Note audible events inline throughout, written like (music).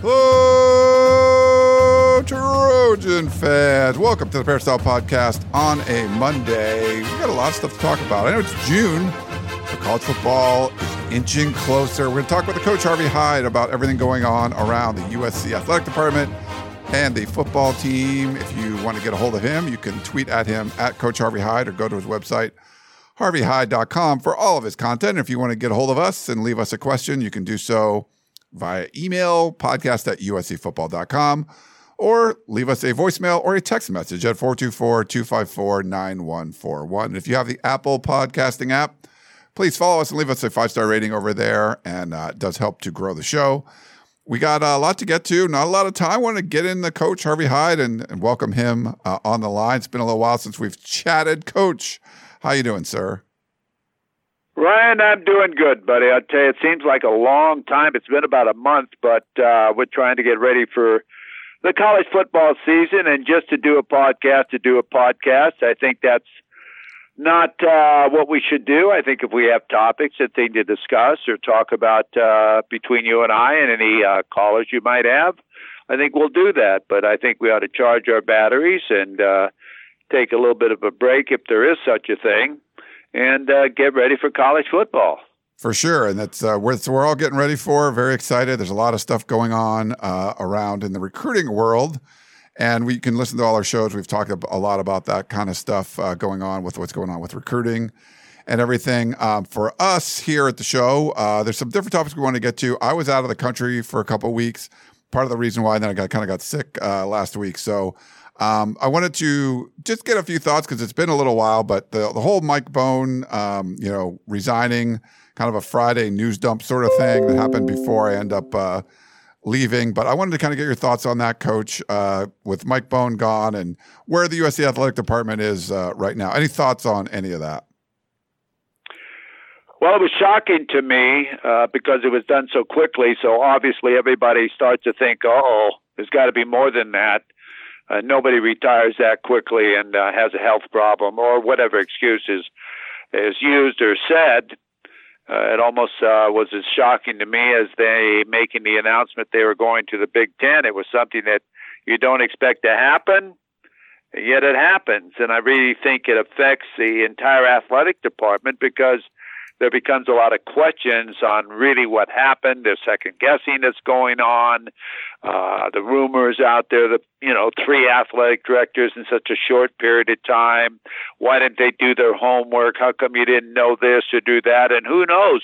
Hello, Trojan fans. Welcome to the Peristyle Podcast on a Monday. We got a lot of stuff to talk about. I know it's June, but college football is inching closer. We're going to talk with the coach Harvey Hyde about everything going on around the USC athletic department and the football team. If you want to get a hold of him, you can tweet at him at Coach Harvey Hyde or go to his website, harveyhyde.com, for all of his content. If you want to get a hold of us and leave us a question, you can do so via email, podcast at uscfootball.com, or leave us a voicemail or a text message at 424 254 9141. If you have the Apple podcasting app, please follow us and leave us a five star rating over there, and uh, it does help to grow the show. We got a lot to get to, not a lot of time. I want to get in the coach, Harvey Hyde, and, and welcome him uh, on the line. It's been a little while since we've chatted. Coach, how you doing, sir? Ryan, I'm doing good, buddy. I'll tell you, it seems like a long time. It's been about a month, but uh, we're trying to get ready for the college football season. And just to do a podcast, to do a podcast, I think that's – not uh, what we should do. I think if we have topics and things to discuss or talk about uh, between you and I and any uh, callers you might have, I think we'll do that. But I think we ought to charge our batteries and uh, take a little bit of a break if there is such a thing, and uh, get ready for college football. For sure, and that's uh, we're, we're all getting ready for. Very excited. There's a lot of stuff going on uh, around in the recruiting world. And we can listen to all our shows. We've talked a lot about that kind of stuff uh, going on with what's going on with recruiting and everything. Um, for us here at the show, uh, there's some different topics we want to get to. I was out of the country for a couple weeks. Part of the reason why then I got kind of got sick uh, last week. So um, I wanted to just get a few thoughts because it's been a little while. But the the whole Mike Bohn, um, you know, resigning, kind of a Friday news dump sort of thing that happened before I end up uh, leaving. But I wanted to kind of get your thoughts on that, Coach, uh, with Mike Bohn gone and where the USC athletic department is uh, right now. Any thoughts on any of that? Well, it was shocking to me uh, because it was done so quickly. So obviously, everybody starts to think, "Oh, there's got to be more than that." Uh, nobody retires that quickly and uh, has a health problem or whatever excuses is used or said uh, it almost uh, was as shocking to me as they making the announcement they were going to the Big Ten. It was something that you don't expect to happen, yet it happens. And I really think it affects the entire athletic department because there becomes a lot of questions on really what happened. There's second guessing that's going on. Uh, the rumors out there that, you know, three athletic directors in such a short period of time. Why didn't they do their homework? How come you didn't know this or do that? And who knows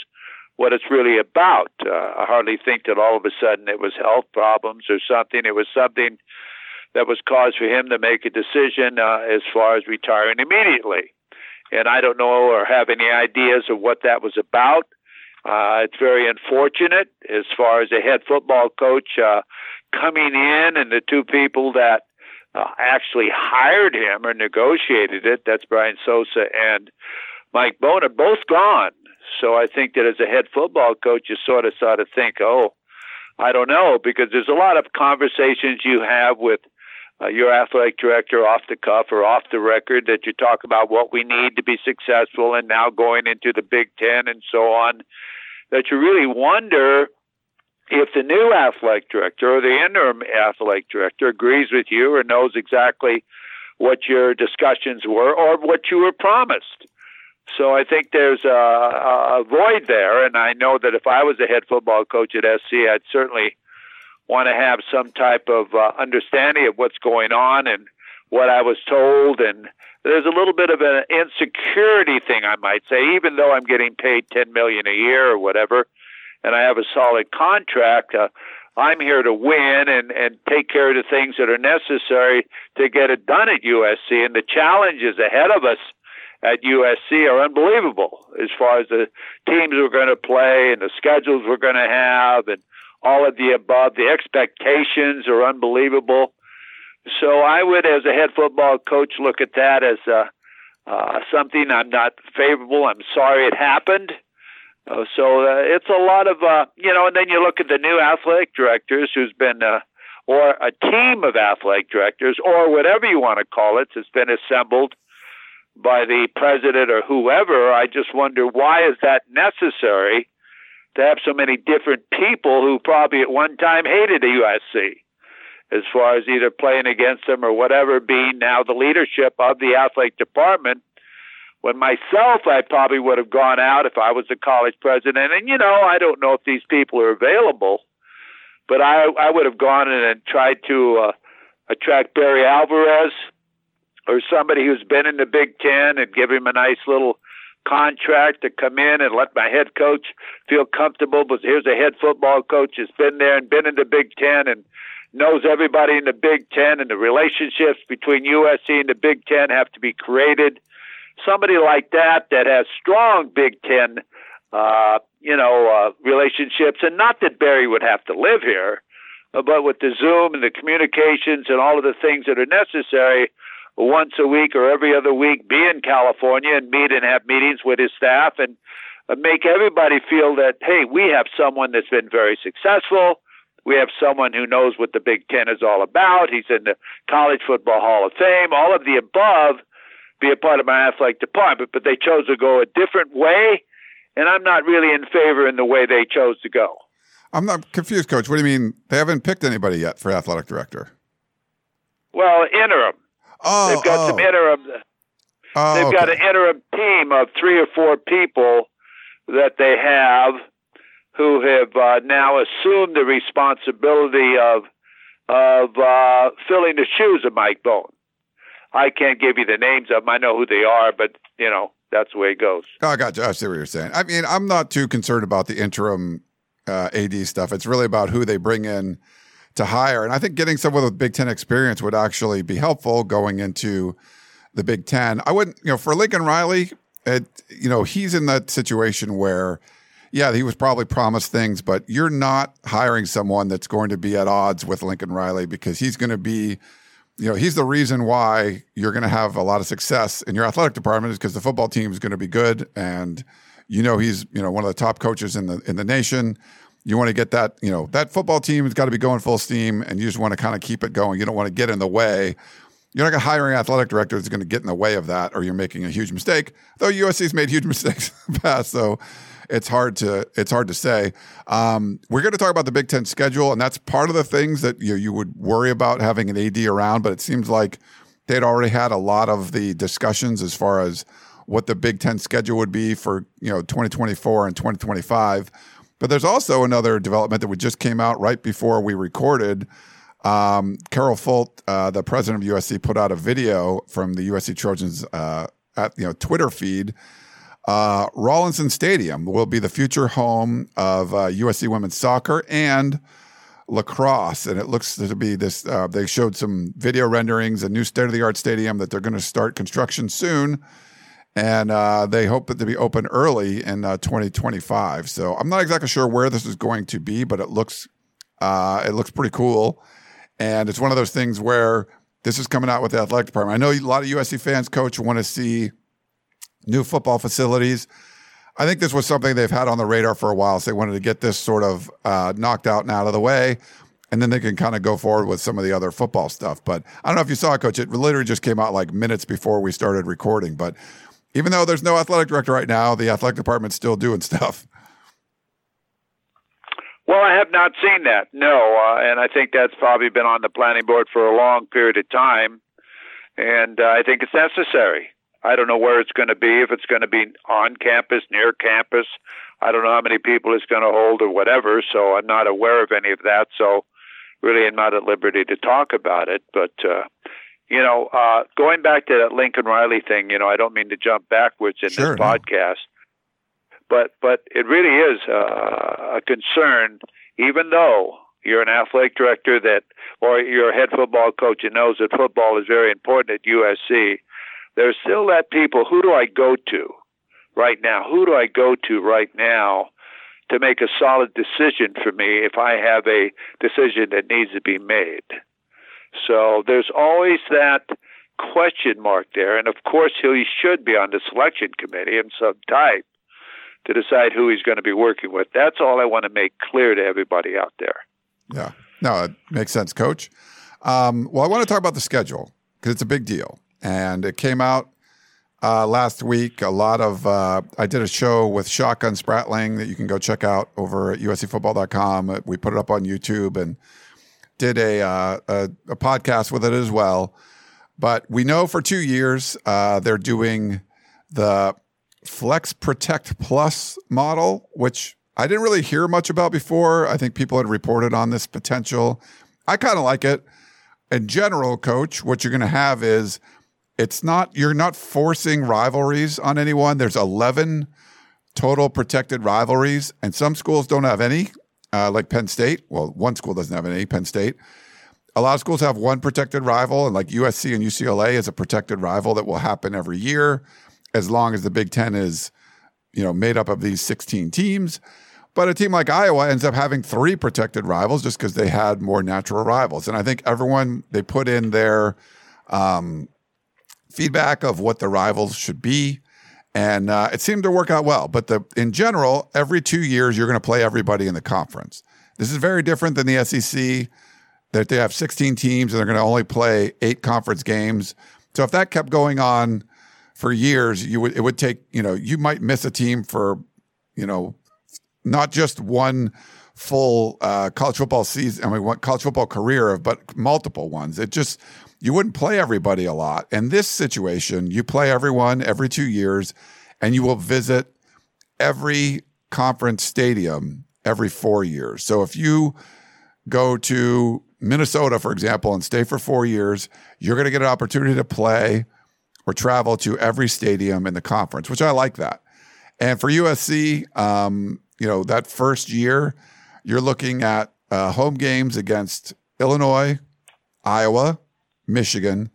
what it's really about? Uh, I hardly think that all of a sudden it was health problems or something. It was something that was cause for him to make a decision uh, as far as retiring immediately and I don't know or have any ideas of what that was about. Uh, it's very unfortunate as far as the head football coach uh, coming in and the two people that uh, actually hired him or negotiated it. That's Brian Sosa and Mike Bohn are both gone. So I think that as a head football coach, you sort of sort of think, oh, I don't know, because there's a lot of conversations you have with uh, your athletic director off the cuff or off the record that you talk about what we need to be successful and now going into the Big Ten and so on, that you really wonder if the new athletic director or the interim athletic director agrees with you or knows exactly what your discussions were or what you were promised. So I think there's a, a void there, and I know that if I was a head football coach at SC, I'd certainly want to have some type of uh, understanding of what's going on and what I was told. And there's a little bit of an insecurity thing, I might say, even though I'm getting paid ten million a year or whatever, and I have a solid contract. Uh, I'm here to win and, and take care of the things that are necessary to get it done at USC. And the challenges ahead of us at USC are unbelievable as far as the teams we're going to play and the schedules we're going to have and all of the above. The expectations are unbelievable. So I would, as a head football coach, look at that as uh, uh, something I'm not favorable. I'm sorry it happened. Uh, so uh, it's a lot of, uh, you know, and then you look at the new athletic directors who's been, uh, or a team of athletic directors, or whatever you want to call it, has been assembled by the president or whoever. I just wonder why is that necessary to have so many different people who probably at one time hated the USC, as far as either playing against them or whatever, being now the leadership of the athletic department. When myself, I probably would have gone out if I was the college president. And you know, I don't know if these people are available, but I I would have gone in and tried to uh, attract Barry Alvarez or somebody who's been in the Big Ten and give him a nice little contract to come in and let my head coach feel comfortable. But here's a head football coach who's been there and been in the Big Ten and knows everybody in the Big Ten, and the relationships between USC and the Big Ten have to be created. Somebody like that that has strong Big Ten, uh, you know, uh, relationships, and not that Barry would have to live here, but with the Zoom and the communications and all of the things that are necessary once a week or every other week be in California and meet and have meetings with his staff and uh, make everybody feel that, hey, we have someone that's been very successful. We have someone who knows what the Big Ten is all about. He's in the College Football Hall of Fame. All of the above be a part of my athletic department, but they chose to go a different way, and I'm not really in favor in the way they chose to go. I'm not confused, Coach. What do you mean they haven't picked anybody yet for athletic director? Well, interim. Oh, They've got oh. some interim. Oh, They've got an interim team of three or four people that they have who have uh, now assumed the responsibility of of uh, filling the shoes of Mike Bohn. I can't give you the names of them. I know who they are, but you know that's the way it goes. Oh, I got you. I see what you're saying. I mean, I'm not too concerned about the interim uh, AD stuff. It's really about who they bring in to hire. And I think getting someone with Big Ten experience would actually be helpful going into the Big Ten. I wouldn't, you know, for Lincoln Riley, it, you know, he's in that situation where, yeah, he was probably promised things, but you're not hiring someone that's going to be at odds with Lincoln Riley because he's going to be, you know, he's the reason why you're going to have a lot of success in your athletic department is because the football team is going to be good and you know he's you know one of the top coaches in the in the nation you want to get that, you know, that football team has got to be going full steam and you just want to kind of keep it going. You don't want to get in the way. You're not going to hire an athletic director that's going to get in the way of that or you're making a huge mistake. Though USC's made huge (laughs) mistakes in the past, so it's hard to it's hard to say. Um, we're going to talk about the Big Ten schedule, and that's part of the things that you you would worry about having an AD around. But it seems like they'd already had a lot of the discussions as far as what the Big Ten schedule would be for you know 2024 and 2025. But there's also another development that we just came out right before we recorded. Um, Carol Folt, uh, the president of USC, put out a video from the USC Trojans uh, at you know Twitter feed. Uh, Rawlinson Stadium will be the future home of uh, USC women's soccer and lacrosse, and it looks to be this. Uh, they showed some video renderings, a new state of the art stadium that they're going to start construction soon and uh, they hope that to be open early in uh, 2025. So I'm not exactly sure where this is going to be, but it looks uh, it looks pretty cool, and it's one of those things where this is coming out with the athletic department. I know a lot of USC fans, coach, want to see new football facilities. I think this was something they've had on the radar for a while. So they wanted to get this sort of uh, knocked out and out of the way. And then they can kind of go forward with some of the other football stuff. But I don't know if you saw it, Coach. It literally just came out like minutes before we started recording. But even though there's no athletic director right now, the athletic department's still doing stuff. Well, I have not seen that, no, uh, and I think that's probably been on the planning board for a long period of time, and uh, I think it's necessary. I don't know where it's going to be, if it's going to be on campus, near campus. I don't know how many people it's going to hold or whatever, so I'm not aware of any of that. So really I'm not at liberty to talk about it. But, uh, you know, uh, going back to that Lincoln Riley thing, you know, I don't mean to jump backwards in sure, this podcast, but, but it really is uh, a concern, even though you're an athletic director that, or you're a head football coach and knows that football is very important at USC. There's still that people. Who do I go to right now? Who do I go to right now to make a solid decision for me if I have a decision that needs to be made? So there's always that question mark there. And of course, he should be on the selection committee of some type to decide who he's going to be working with. That's all I want to make clear to everybody out there. Yeah. No, it makes sense, coach. Um, well, I want to talk about the schedule because it's a big deal. And it came out uh, last week. A lot of, uh, I did a show with Shotgun Spratling that you can go check out over at uscfootball.com. We put it up on YouTube and did a, uh, a, a, podcast with it as well. But we know for two years uh, they're doing the Flex Protect Plus model, which I didn't really hear much about before. I think people had reported on this potential. I kind of like it. In general, coach, what you're going to have is it's not, you're not forcing rivalries on anyone. There's 11 total protected rivalries, and some schools don't have any, uh, like Penn State. Well, one school doesn't have any, Penn State. A lot of schools have one protected rival, and like USC and UCLA is a protected rival that will happen every year as long as the Big Ten is, you know, made up of these 16 teams. But a team like Iowa ends up having three protected rivals just because they had more natural rivals. And I think everyone, they put in their um, feedback of what the rivals should be. And uh, it seemed to work out well. But the, in general, every two years, you're going to play everybody in the conference. This is very different than the SEC, that they have 16 teams and they're going to only play eight conference games. So if that kept going on for years, you would it would take you know you might miss a team for you know not just one full uh, college football season. I mean, one college football career, of but multiple ones. It just you wouldn't play everybody a lot. In this situation, you play everyone every two years, and you will visit every conference stadium every four years. So if you go to Minnesota, for example, and stay for four years, you're going to get an opportunity to play or travel to every stadium in the conference, which I like that. And for USC, um, you know, that first year, you're looking at uh, home games against Illinois, Iowa, Michigan,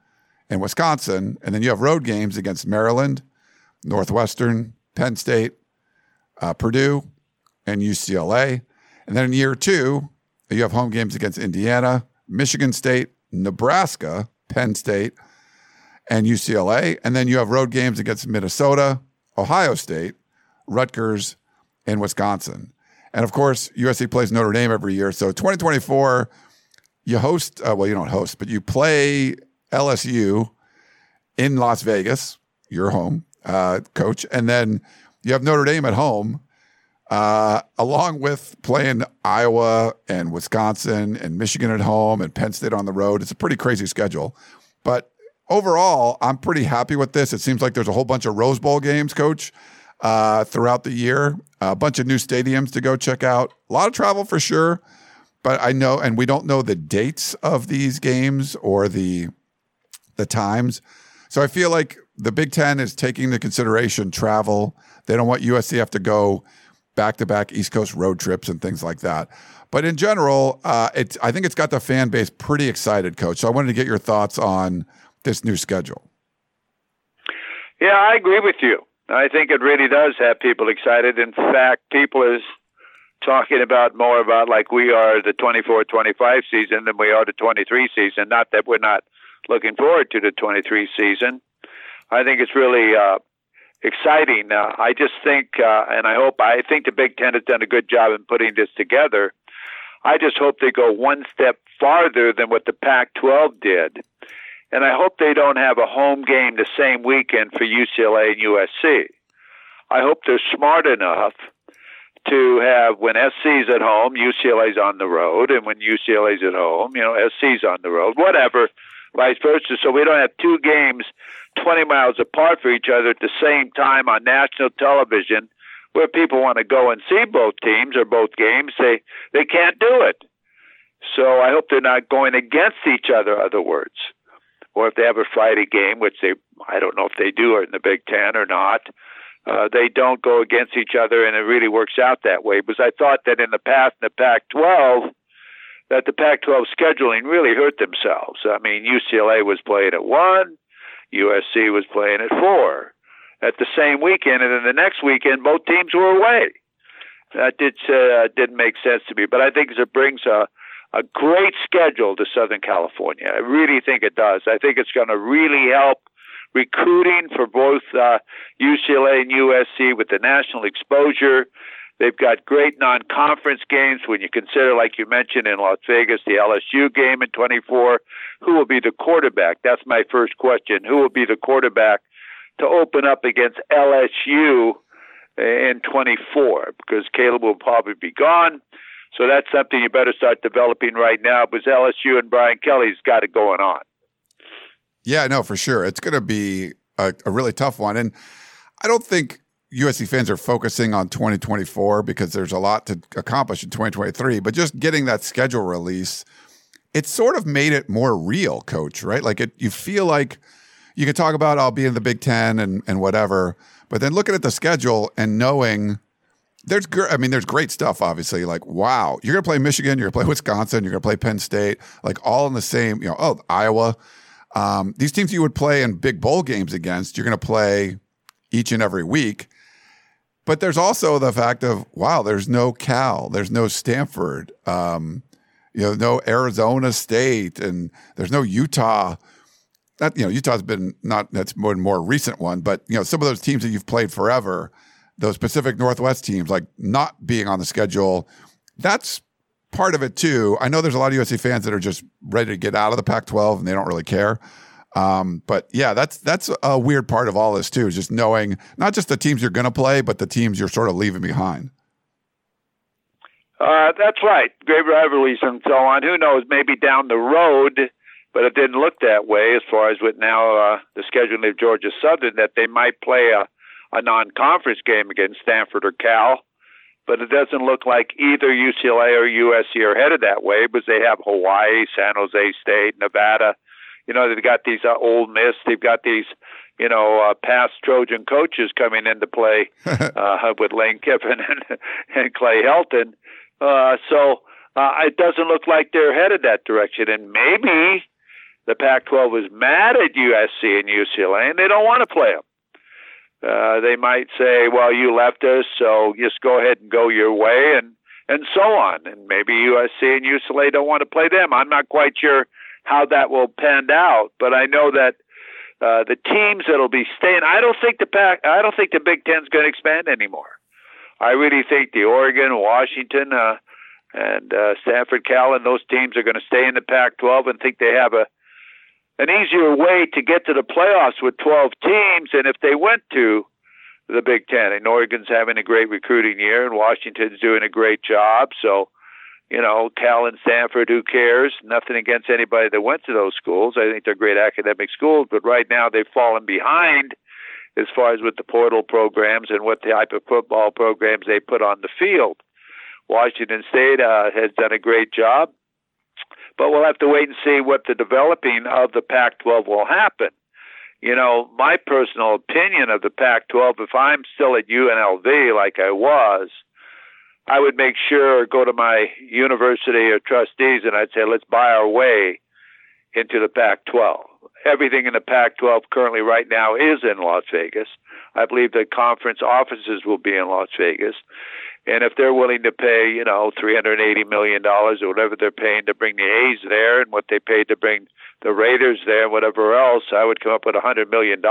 and Wisconsin. And then you have road games against Maryland, Northwestern, Penn State, uh, Purdue, and UCLA. And then in year two, you have home games against Indiana, Michigan State, Nebraska, Penn State, and UCLA. And then you have road games against Minnesota, Ohio State, Rutgers, and Wisconsin. And of course, USC plays Notre Dame every year. So 2024, you host, uh, well, you don't host, but you play LSU in Las Vegas, your home, uh, coach. And then you have Notre Dame at home, uh, along with playing Iowa and Wisconsin and Michigan at home and Penn State on the road. It's a pretty crazy schedule. But overall, I'm pretty happy with this. It seems like there's a whole bunch of Rose Bowl games, coach uh, throughout the year. A bunch of new stadiums to go check out. A lot of travel for sure, but I know, and we don't know the dates of these games or the the times. So I feel like the Big Ten is taking into consideration travel. They don't want USC have to go back to back East Coast road trips and things like that. But in general, uh, it's I think it's got the fan base pretty excited, Coach. So I wanted to get your thoughts on this new schedule. Yeah, I agree with you. I think it really does have people excited. In fact, people is talking about more about like we are the 24-25 season than we are the 23 season. Not that we're not looking forward to the 23 season. I think it's really uh, exciting. Uh, I just think, uh, and I hope, I think the Big Ten has done a good job in putting this together. I just hope they go one step farther than what the Pac 12 did and I hope they don't have a home game the same weekend for UCLA and USC. I hope they're smart enough to have when SC's at home, UCLA's on the road, and when UCLA's at home, you know, SC's on the road, whatever, vice versa. So we don't have two games 20 miles apart for each other at the same time on national television where people want to go and see both teams or both games, they, they can't do it. So I hope they're not going against each other, other words. Or if they have a Friday game, which they, I don't know if they do in the Big Ten or not, uh, they don't go against each other and it really works out that way. Because I thought that in the past in the Pac 12, that the Pac 12 scheduling really hurt themselves. I mean, UCLA was playing at 1, USC was playing at 4 at the same weekend, and then the next weekend, both teams were away. That did, uh, didn't make sense to me, but I think it brings a, a great schedule to Southern California. I really think it does. I think it's going to really help recruiting for both uh, UCLA and USC with the national exposure They've got great non conference games when you consider, like you mentioned in Las Vegas, the LSU game in 24. Who will be the quarterback? That's my first question. Who will be the quarterback to open up against LSU in 24? Because Caleb will probably be gone. So that's something you better start developing right now because LSU and Brian Kelly's got it going on. Yeah, no, for sure. It's going to be a, a really tough one. And I don't think USC fans are focusing on 2024 because there's a lot to accomplish in 2023, but just getting that schedule release, it sort of made it more real, coach, right? Like it, you feel like you can talk about I'll be in the Big Ten and, and whatever, but then looking at the schedule and knowing there's, I mean, there's great stuff, obviously. Like, wow, you're to play Michigan, you're to play Wisconsin, you're to play Penn State, like all in the same, you know, oh, Iowa. Um, these teams you would play in big bowl games against, you're to play each and every week. But there's also the fact of wow, there's no Cal, there's no Stanford, um, you know, no Arizona State, and there's no Utah. That you know, Utah's been not that's more more recent one, but you know, some of those teams that you've played forever, those Pacific Northwest teams, like not being on the schedule, that's part of it too. I know there's a lot of USC fans that are just ready to get out of the Pac-12 and they don't really care. Um, but yeah, that's that's a weird part of all this too, is just knowing not just the teams you're going to play, but the teams you're sort of leaving behind. Uh, that's right. Great rivalries and so on. Who knows? Maybe down the road, but it didn't look that way as far as with now uh, the scheduling of Georgia Southern that they might play a, a non-conference game against Stanford or Cal. But it doesn't look like either UCLA or USC are headed that way because they have Hawaii, San Jose State, Nevada you know, they've got these uh, Ole Miss, they've got these, you know, uh, past Trojan coaches coming into play (laughs) uh, with Lane Kiffin and, and Clay Helton. Uh, so uh, it doesn't look like they're headed that direction. And maybe the Pac-12 was mad at USC and UCLA, and they don't want to play them. Uh, they might say, "Well, you left us, so just go ahead and go your way," and and so on. And maybe USC and UCLA don't want to play them. I'm not quite sure how that will pan out. But I know that uh, the teams that'll be staying. I don't think the pack. I don't think the Big Ten's going to expand anymore. I really think the Oregon, Washington, uh, and uh, Stanford, Cal, and those teams are going to stay in the Pac-12 and think they have a an easier way to get to the playoffs with 12 teams. than if they went to the Big Ten, and Oregon's having a great recruiting year, and Washington's doing a great job, so you know, Cal and Stanford, who cares? Nothing against anybody that went to those schools. I think they're great academic schools, but right now they've fallen behind as far as with the portal programs and what type of football programs they put on the field. Washington State uh, has done a great job, but we'll have to wait and see what the developing of the Pac 12 will happen. You know, my personal opinion of the Pac 12, if I'm still at UNLV like I was, I would make sure go to my university or trustees and I'd say, let's buy our way into the Pac 12. Everything in the Pac 12 currently right now is in Las Vegas. I believe the conference offices will be in Las Vegas. And if they're willing to pay, you know, $380 million or whatever they're paying to bring the A's there and what they paid to bring the Raiders there and whatever else, I would come up with a $100 million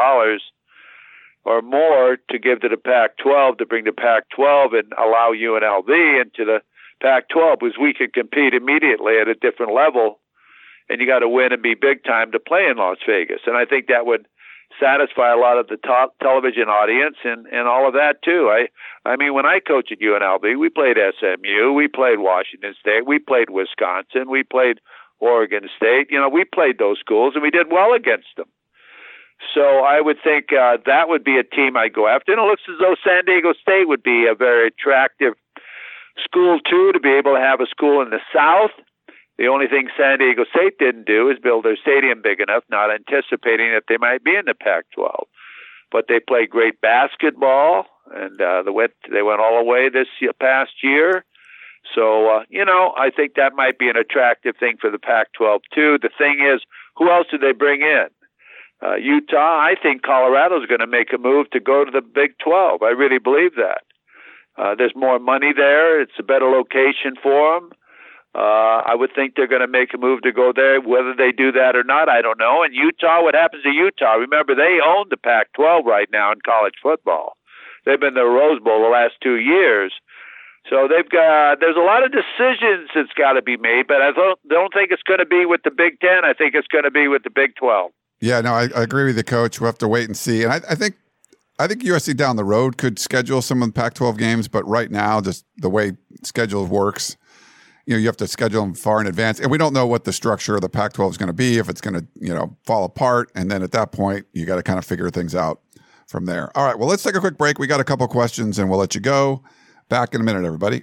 or more to give to the Pac-12 to bring the Pac-12 and allow UNLV into the Pac-12 because we could compete immediately at a different level, and you got to win and be big time to play in Las Vegas. And I think that would satisfy a lot of the top television audience and and all of that too. I I mean when I coached at UNLV, we played SMU, we played Washington State, we played Wisconsin, we played Oregon State. You know, we played those schools and we did well against them. So I would think uh, that would be a team I'd go after. And it looks as though San Diego State would be a very attractive school too to be able to have a school in the South. The only thing San Diego State didn't do is build their stadium big enough, not anticipating that they might be in the Pac-12. But they play great basketball, and uh, they went they went all the way this past year. So uh, you know, I think that might be an attractive thing for the Pac-12 too. The thing is, who else do they bring in? Uh, Utah. I think Colorado's going to make a move to go to the Big 12. I really believe that. Uh, there's more money there. It's a better location for them. Uh, I would think they're going to make a move to go there. Whether they do that or not, I don't know. And Utah, what happens to Utah? Remember, they own the Pac 12 right now in college football. They've been the Rose Bowl the last two years. So they've got there's a lot of decisions that's got to be made, but I don't don't think it's going to be with the Big Ten. I think it's going to be with the Big Twelve. Yeah, no, I, I agree with the coach. We'll have to wait and see. And I, I think I think USC down the road could schedule some of the Pac-12 games, but right now, just the way schedule works, you know, you have to schedule them far in advance, and we don't know what the structure of the Pac-12 is going to be. If it's going to, you know, fall apart, and then at that point, you got to kind of figure things out from there. All right, well, let's take a quick break. We got a couple questions, and we'll let you go. Back in a minute, everybody.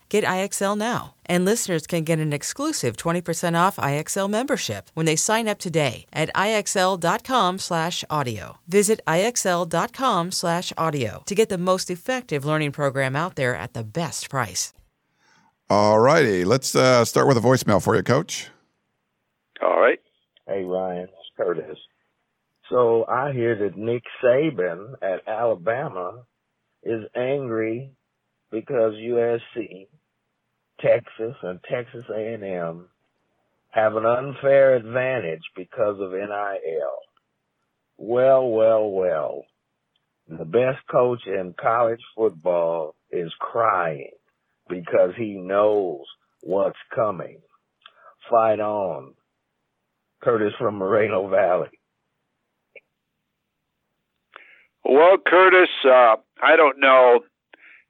Get IXL now. And listeners can get an exclusive 20% off IXL membership when they sign up today at IXL.com/audio. Visit IXL.com/audio to get the most effective learning program out there at the best price. All righty, let's uh, start with a voicemail for you, Coach. All right. Hey Ryan, it's Curtis. So I hear that Nick Saban at Alabama is angry because USC Texas and Texas A&M have an unfair advantage because of NIL. Well, well, well. The best coach in college football is crying because he knows what's coming. Fight on. Curtis from Moreno Valley. Well, Curtis, uh, I don't know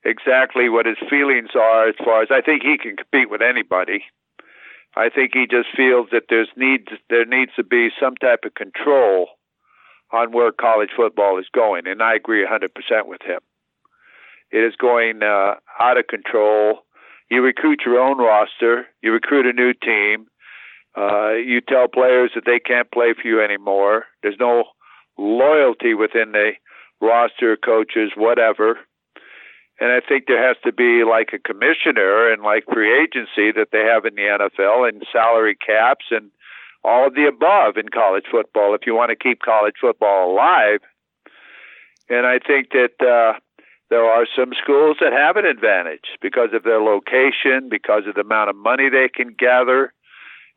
exactly what his feelings are as far as I think he can compete with anybody. I think he just feels that there's needs there needs to be some type of control on where college football is going, and I agree 100% with him. It is going uh, out of control. You recruit your own roster, you recruit a new team, uh, you tell players that they can't play for you anymore. There's no loyalty within the roster, coaches, whatever. And I think there has to be like a commissioner and like free agency that they have in the NFL and salary caps and all of the above in college football if you want to keep college football alive. And I think that uh, there are some schools that have an advantage because of their location, because of the amount of money they can gather,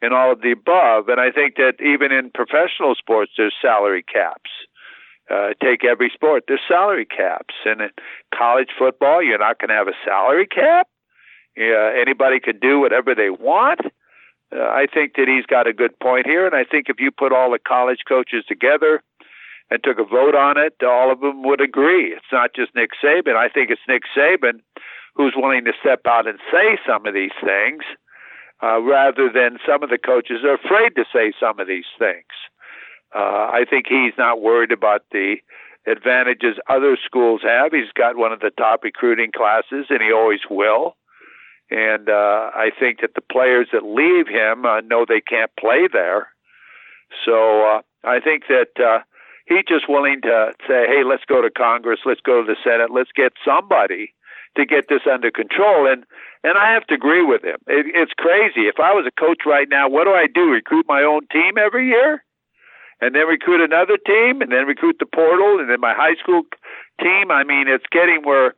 and all of the above. And I think that even in professional sports, there's salary caps uh, take every sport. There's salary caps, and in college football, you're not going to have a salary cap. Yeah, anybody can do whatever they want. Uh, I think that he's got a good point here, and I think if you put all the college coaches together and took a vote on it, all of them would agree. It's not just Nick Saban. I think it's Nick Saban who's willing to step out and say some of these things, uh, rather than some of the coaches are afraid to say some of these things. Uh, I think he's not worried about the advantages other schools have. He's got one of the top recruiting classes, and he always will. And uh, I think that the players that leave him uh, know they can't play there. So uh, I think that uh, he's just willing to say, "Hey, let's go to Congress, let's go to the Senate, let's get somebody to get this under control." And and I have to agree with him. It, it's crazy. If I was a coach right now, what do I do? Recruit my own team every year? And then recruit another team, and then recruit the portal, and then my high school team. I mean, it's getting where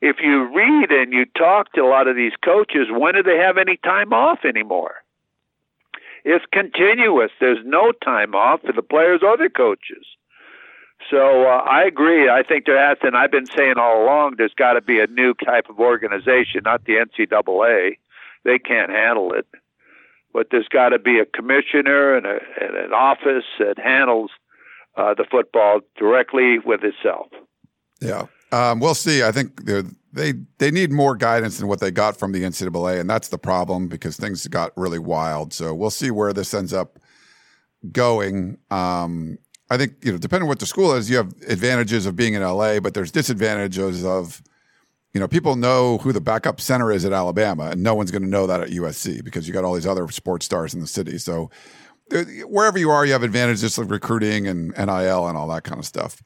if you read and you talk to a lot of these coaches, when do they have any time off anymore? It's continuous. There's no time off for the players or the coaches. So uh, I agree. I think there has, and I've been saying all along, there's got to be a new type of organization, not the NCAA. They can't handle it but there's got to be a commissioner and, a, and, an office that handles uh, the football directly with itself. Yeah, um, we'll see. I think they they need more guidance than what they got from the NCAA, and that's the problem because things got really wild. So we'll see where this ends up going. Um, I think you know, depending on what the school is, you have advantages of being in LA, but there's disadvantages of you know, people know who the backup center is at Alabama, and no one's going to know that at USC because you got all these other sports stars in the city. So uh, wherever you are, you have advantages of recruiting and NIL and all that kind of stuff.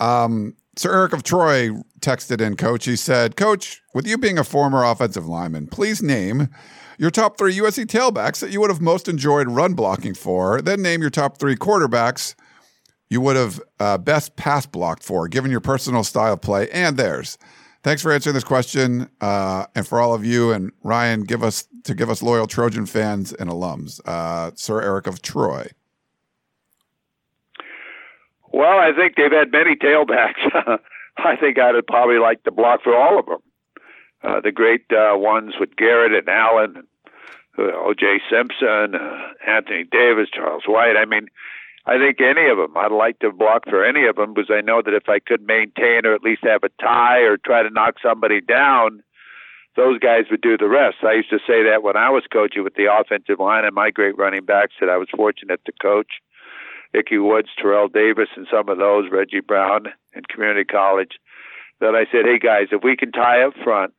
Um, Sir Eric of Troy texted in, Coach. He said, Coach, with you being a former offensive lineman, please name your top three USC tailbacks that you would have most enjoyed run blocking for. Then name your top three quarterbacks you would have uh, best pass blocked for, given your personal style play and theirs. Thanks for answering this question, uh, and for all of you and Ryan, give us to give us loyal Trojan fans and alums. Uh, Sir Eric of Troy. Well, I think they've had many tailbacks. (laughs) I think I'd probably like to block for all of them. Uh, the great uh, ones with Garrett and Allen, uh, O.J. Simpson, uh, Anthony Davis, Charles White. I mean, I think any of them. I'd like to block for any of them because I know that if I could maintain or at least have a tie or try to knock somebody down, those guys would do the rest. I used to say that when I was coaching with the offensive line and my great running backs that I was fortunate to coach. Ickey Woods, Terrell Davis, and some of those, Reggie Brown in community college, that I said, hey guys, if we can tie up front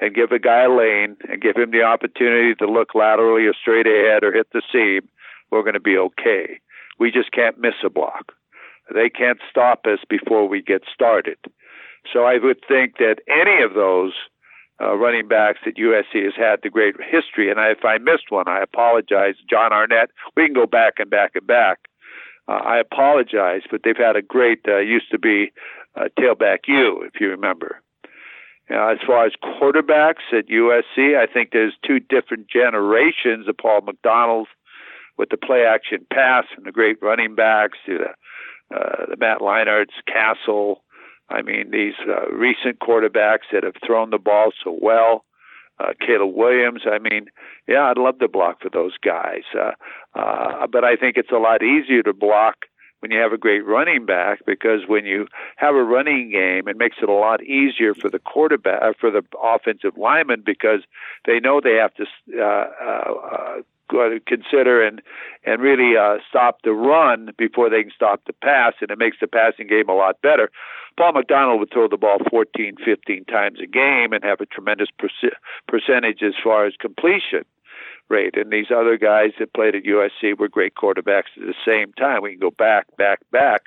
and give a guy a lane and give him the opportunity to look laterally or straight ahead or hit the seam, we're going to be okay. We just can't miss a block. They can't stop us before we get started. So I would think that any of those uh, running backs that USC has had the great history, and if I missed one, I apologize. Jon Arnett, we can go back and back and back. Uh, I apologize, but they've had a great, uh, used to be uh, tailback U, if you remember. Uh, as far as quarterbacks at USC, I think there's two different generations of Paul McDonald's with the play action pass and the great running backs, the, uh, the Matt Leinart's, Cassel. I mean, these uh, recent quarterbacks that have thrown the ball so well. Uh, Caleb Williams. I mean, yeah, I'd love to block for those guys. Uh, uh, but I think it's a lot easier to block when you have a great running back because when you have a running game, it makes it a lot easier for the quarterback, uh, for the offensive lineman because they know they have to uh, uh, uh to consider and and really uh, stop the run before they can stop the pass, and it makes the passing game a lot better. Paul McDonald would throw the ball 14, 15 times a game and have a tremendous perc- percentage as far as completion rate. And these other guys that played at USC were great quarterbacks at the same time. We can go back, back, back.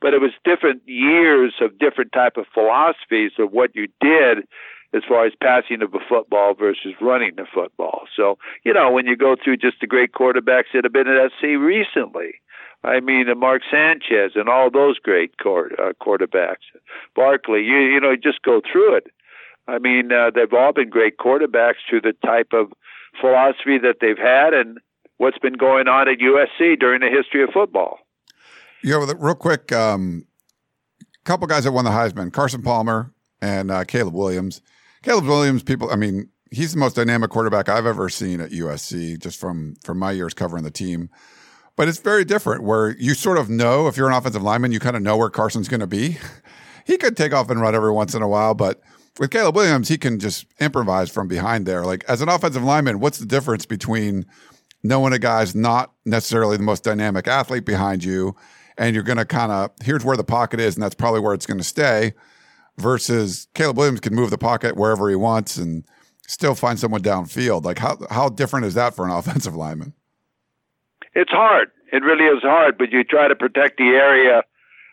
But it was different years of different type of philosophies of what you did as far as passing of a football versus running the football. So, you know, when you go through just the great quarterbacks that have been at SC recently, I mean, Mark Sanchez and all those great court, uh, quarterbacks, Barkley, you you know, just go through it. I mean, uh, they've all been great quarterbacks through the type of philosophy that they've had and what's been going on at USC during the history of football. Yeah, real quick, um, couple guys that won the Heisman: Carson Palmer and uh, Caleb Williams. Caleb Williams, people, I mean, he's the most dynamic quarterback I've ever seen at USC, just from from my years covering the team. But it's very different where you sort of know if you're an offensive lineman, you kind of know where Carson's going to be. (laughs) he could take off and run every once in a while, but with Caleb Williams, he can just improvise from behind there. Like as an offensive lineman, what's the difference between knowing a guy's not necessarily the most dynamic athlete behind you, and you're going to kind of here's where the pocket is, and that's probably where it's going to stay, versus Caleb Williams can move the pocket wherever he wants and still find someone downfield. Like how how different is that for an (laughs) offensive lineman? It's hard. It really is hard, but you try to protect the area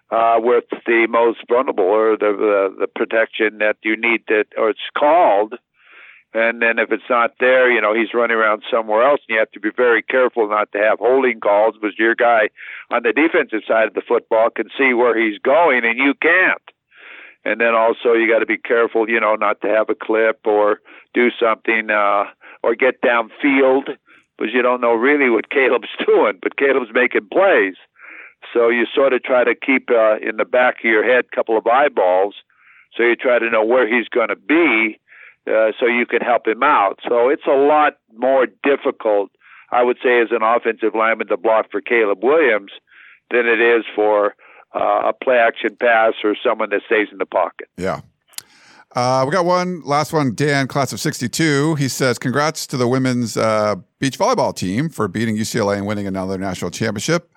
uh, with the most vulnerable or the, the the protection that you need that or it's called. And then if it's not there, you know, he's running around somewhere else, and you have to be very careful not to have holding calls because your guy on the defensive side of the football can see where he's going, and you can't. And then also you got to be careful, you know, not to have a clip or do something uh, or get downfield because you don't know really what (laughs) Caleb's doing, but Caleb's making plays. So you sort of try to keep uh, in the back of your head a couple of eyeballs. So you try to know where he's going to be uh, so you can help him out. So it's a lot more difficult, I would say, as an offensive lineman to block for Caleb Williams than it is for uh, a play action pass or someone that stays in the pocket. Yeah. Uh, we got one last one, Dan, class of 62. He says, Congrats to the women's uh, beach volleyball team for beating UCLA and winning another national championship.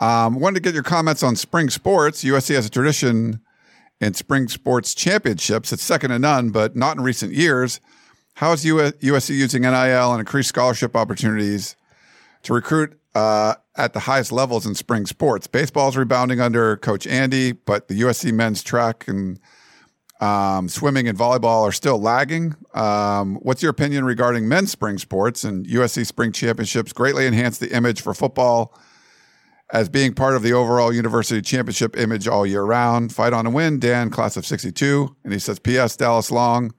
Um, wanted to get your comments on spring sports. USC has a tradition in spring sports championships. It's second to none, but not in recent years. How is USC using NIL and increased scholarship opportunities to recruit uh, at the highest levels in spring sports? Baseball's rebounding under Coach Andy, but the USC men's track and um, swimming and volleyball are still lagging. Um, what's your opinion regarding men's spring sports and USC spring championships greatly enhance the image for football as being part of the overall university championship image all year round. Fight on and win, Dan, class of 62. And he says, P.S. Dallas Long,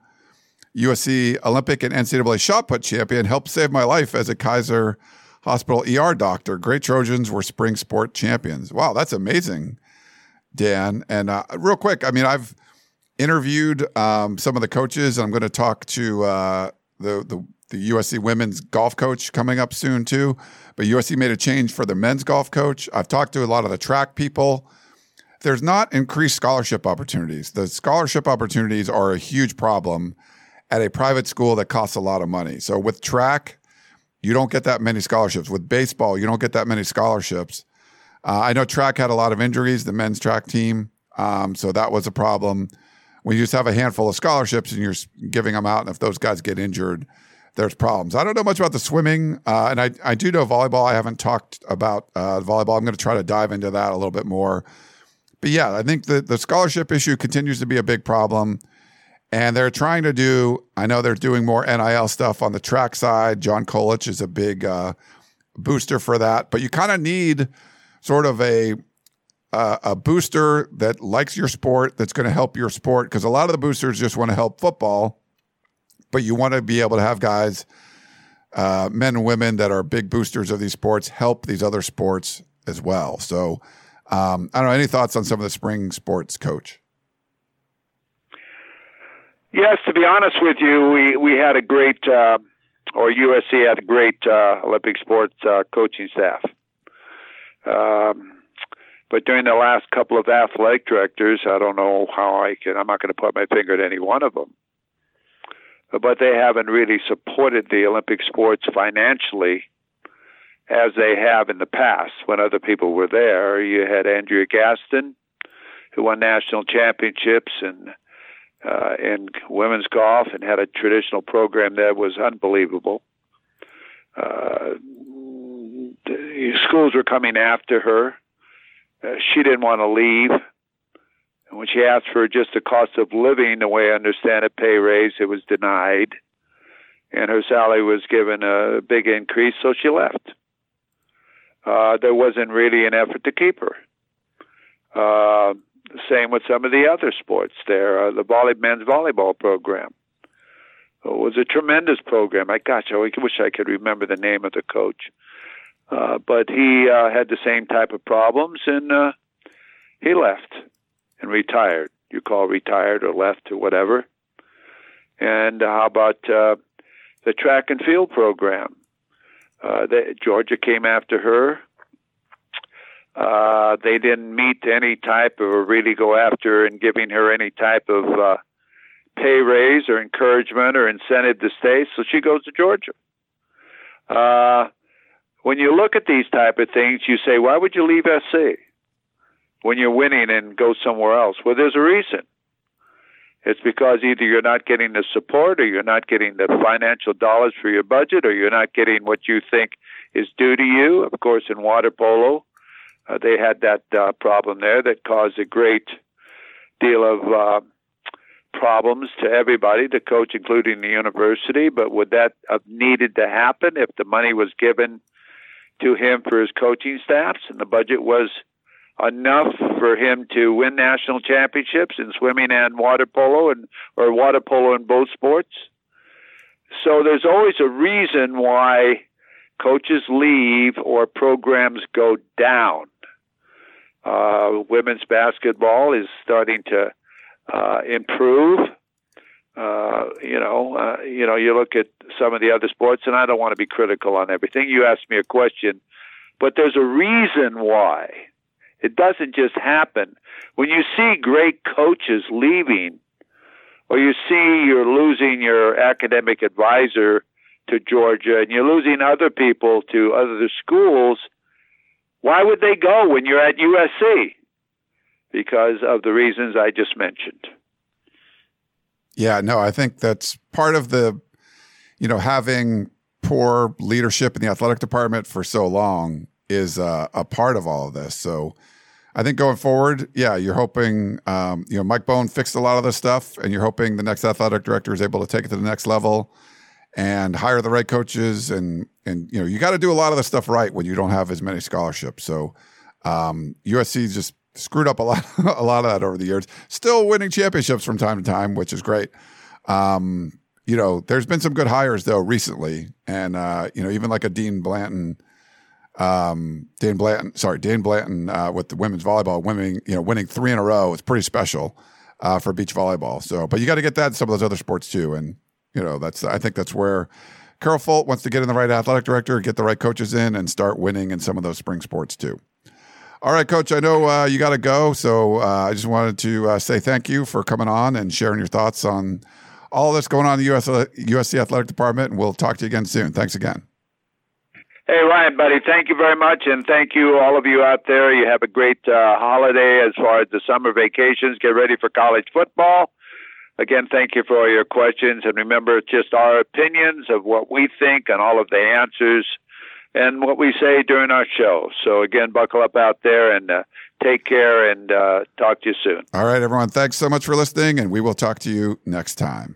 USC Olympic and NCAA shot put champion, helped save my life as a Kaiser Hospital ER doctor. Great Trojans were spring sport champions. Wow, that's amazing, Dan. And uh, real quick, I mean, I've interviewed um, some of the coaches. I'm going to talk to uh, the, the the USC women's golf coach coming up soon too. But USC made a change for the men's golf coach. I've talked to a lot of the track people. There's not increased scholarship opportunities. The scholarship opportunities are a huge problem at a private school that costs a lot of money. So with track, you don't get that many scholarships. With baseball, you don't get that many scholarships. Uh, I know track had a lot of injuries, the men's track team. Um, so that was a problem. When you just have a handful of scholarships and you're giving them out, and if those guys get injured, there's problems. I don't know much about the swimming, uh, and I, I do know volleyball. I haven't talked about uh, volleyball. I'm going to try to dive into that a little bit more. But yeah, I think the, the scholarship issue continues to be a big problem. And they're trying to do, I know they're doing more NIL stuff on the track side. John Kolich is a big uh, booster for that. But you kind of need sort of a, uh, a booster that likes your sport, that's going to help your sport. Because a lot of the boosters just want to help football but you want to be able to have guys, uh, men and women that are big boosters of these sports, help these other sports as well. So, um, I don't know. Any thoughts on some of the spring sports, Coach? Yes, to be honest with you, we we had a great, uh, or USC had a great uh, Olympic sports uh, coaching staff. Um, but during the last couple of athletic directors, I don't know how I can. I'm not going to put my finger at any one of them but they haven't really supported the Olympic sports financially as they have in the past when other people were there. You had Andrea Gaston, who won national championships in uh, in women's golf and had a traditional program that was unbelievable. Uh, schools were coming after her. Uh, she didn't want to leave. And when she asked for just the cost of living, the way I understand it, pay raise, it was denied. And her salary was given a big increase, so she left. Uh, there wasn't really an effort to keep her. Uh, same with some of the other sports there. Uh, the volley, men's volleyball program it was a tremendous program. I gosh, I wish I could remember the name of the coach. Uh, but he uh, had the same type of problems, and uh, he left and retired. You call retired or left or whatever. And how about uh, the track and field program? Uh, the, Georgia came after her. Uh, they didn't meet any type of or really go after and giving her any type of uh, pay raise or encouragement or incentive to stay. So she goes to Georgia. Uh, when you look at these type of things, you say, why would you leave SC when you're winning and go somewhere else? Well, there's a reason. It's because either you're not getting the support or you're not getting the financial dollars for your budget or you're not getting what you think is due to you. Of course, in water polo, uh, they had that uh, problem there that caused a great deal of uh, problems to everybody, the coach, including the university. But would that have needed to happen if the money was given to him for his coaching staffs and the budget was enough for him to win national championships in swimming and water polo and or water polo in both sports. So there's always a reason why coaches leave or programs go down. Uh, women's basketball is starting to uh, improve. Uh, you know, uh, you know, you look at some of the other sports, and I don't want to be critical on everything. You asked me a question, but there's a reason why. It doesn't just happen. When you see great coaches leaving, or you see you're losing your academic advisor to Georgia and you're losing other people to other schools, why would they go when you're at USC? Because of the reasons I just mentioned. Yeah, no, I think that's part of the, you know, having poor leadership in the athletic department for so long is uh, a part of all of this. So I think going forward, yeah, you're hoping, um, you know, Mike Bohn fixed a lot of this stuff, and you're hoping the next athletic director is able to take it to the next level and hire the right coaches. And and you know, you got to do a lot of the stuff right when you don't have as many scholarships. So um, USC just screwed up a lot, (laughs) a lot of that over the years. Still winning championships from time to time, which is great. Um, you know, there's been some good hires though recently, and uh, you know, even like a Dean Blanton, um, Dain Blanton, sorry, Dain Blanton uh, with the women's volleyball, winning, you know, winning three in a row. is pretty special uh, for beach volleyball. So, but you got to get that in some of those other sports too, and you know, that's I think that's where Carol Folt wants to get in the right athletic director, get the right coaches in, and start winning in some of those spring sports too. All right, Coach. I know uh, you got to go, so uh, I just wanted to uh, say thank you for coming on and sharing your thoughts on all that's going on in the US, USC Athletic Department. And we'll talk to you again soon. Thanks again. Hey, Ryan, buddy. Thank you very much, and thank you all of you out there. You have a great uh, holiday as far as the summer vacations. Get ready for college football. Again, thank you for all your questions, and remember, it's just our opinions of what we think and all of the answers and what we say during our show. So, again, buckle up out there and uh, take care and uh, talk to you soon. All right, everyone. Thanks so much for listening, and we will talk to you next time.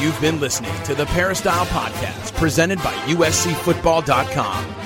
You've been listening to the Peristyle Podcast presented by USCFootball.com.